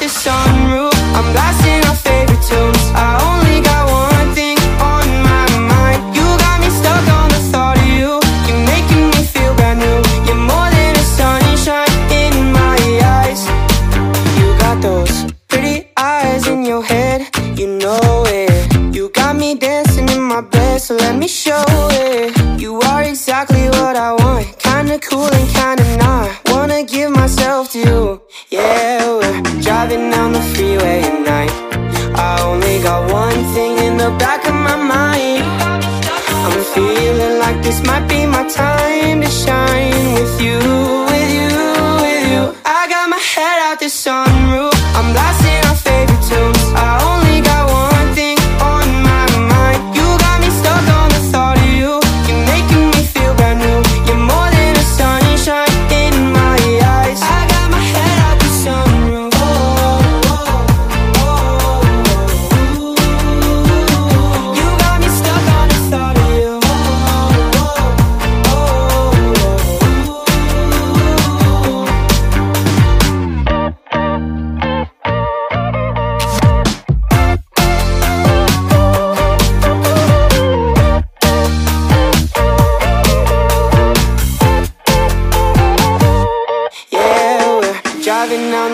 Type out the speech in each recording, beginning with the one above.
the sunroof. I'm blasting our favorite tunes. I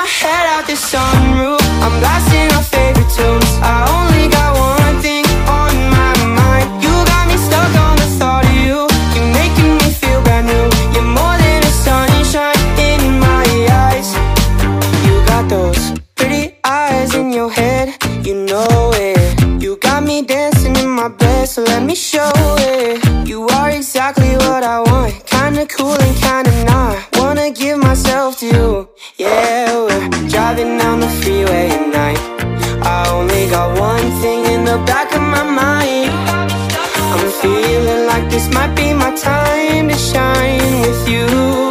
my head out the sunroof. I'm blasting. mind. I'm feeling like this might be my time to shine with you.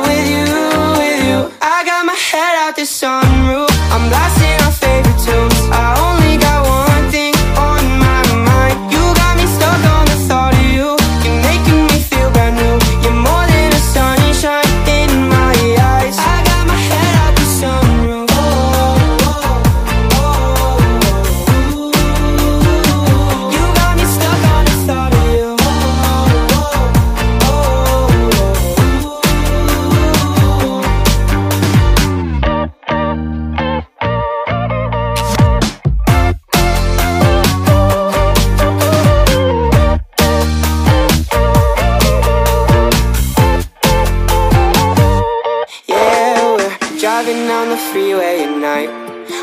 freeway at night.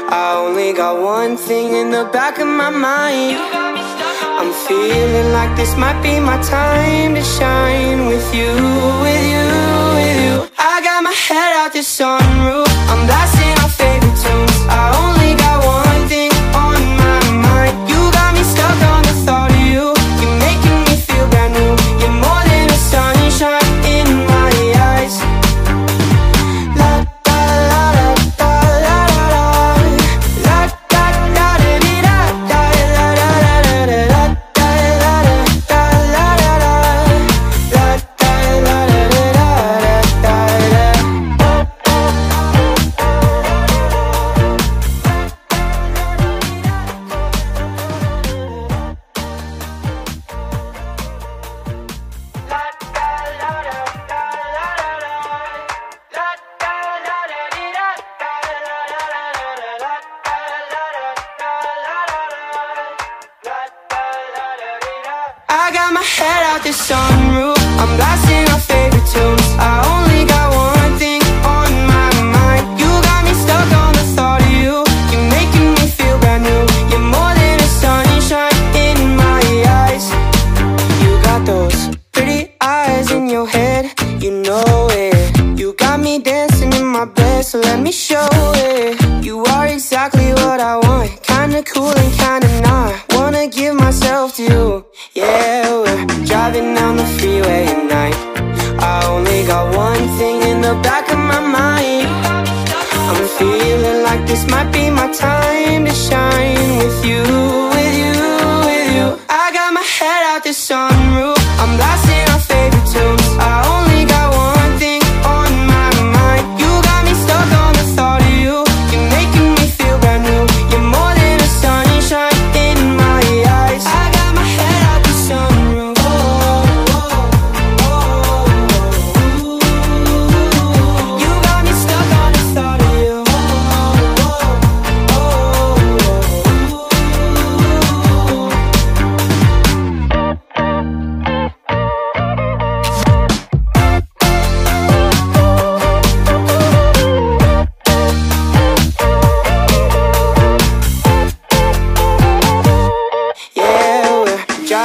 I only got one thing in the back of my mind. I'm feeling like this might be my time to shine with you, with you, with you. I got my head out the sunroof. I'm blasting. The sunroof. I'm blasting our favorite tunes. I only got one thing on my mind. You got me stuck on the thought of you. You're making me feel brand new. You're more than a sunshine in my eyes. You got those pretty eyes in your head, you know it. You got me dancing in my bed, so let me show it. You are exactly what I want, kinda cool and kinda not. Wanna give myself to you.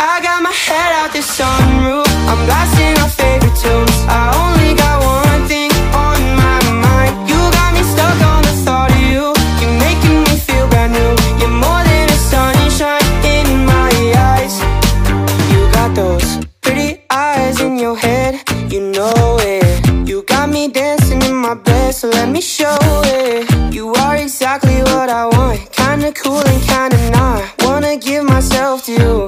I got my head out the sunroof. I'm blasting our favorite tunes. I only got one thing on my mind. You got me stuck on the thought of you. You're making me feel brand new. You're more than a sunshine in my eyes. You got those pretty eyes in your head, you know it. You got me dancing in my bed, so let me show it. You are exactly what I want, kinda cool and kinda not. Wanna give myself to you.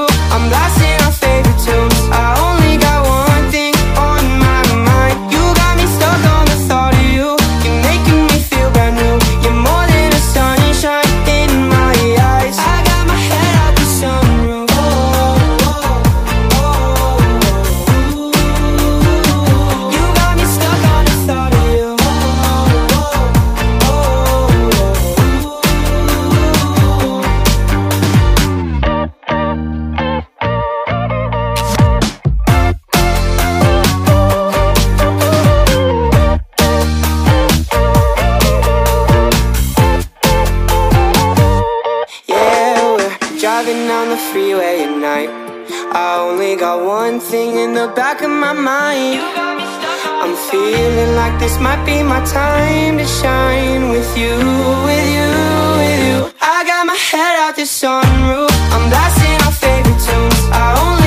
I only got one thing in the back of my mind. I'm feeling like this might be my time to shine with you, with you, with you. I got my head out the sunroof. I'm blasting our favorite tunes. I only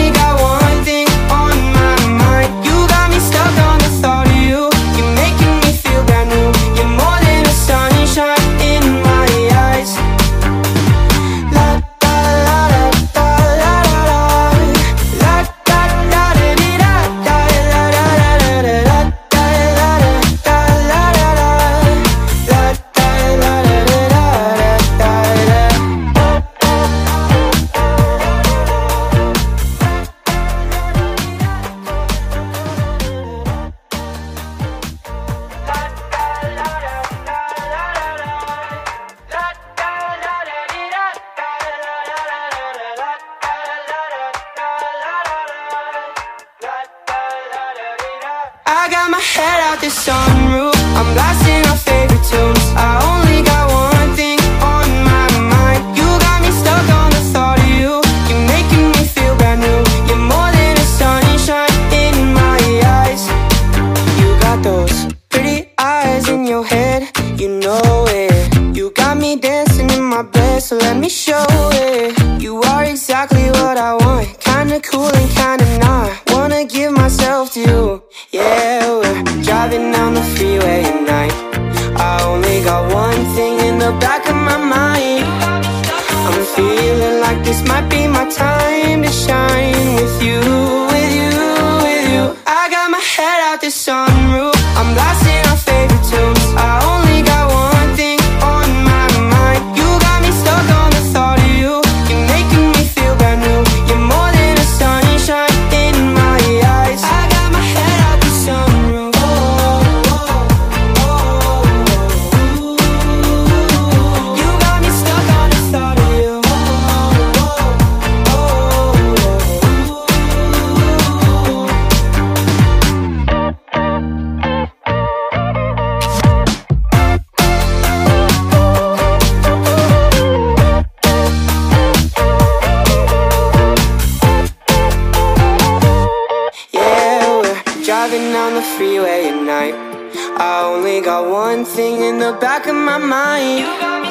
you. The back of my mind.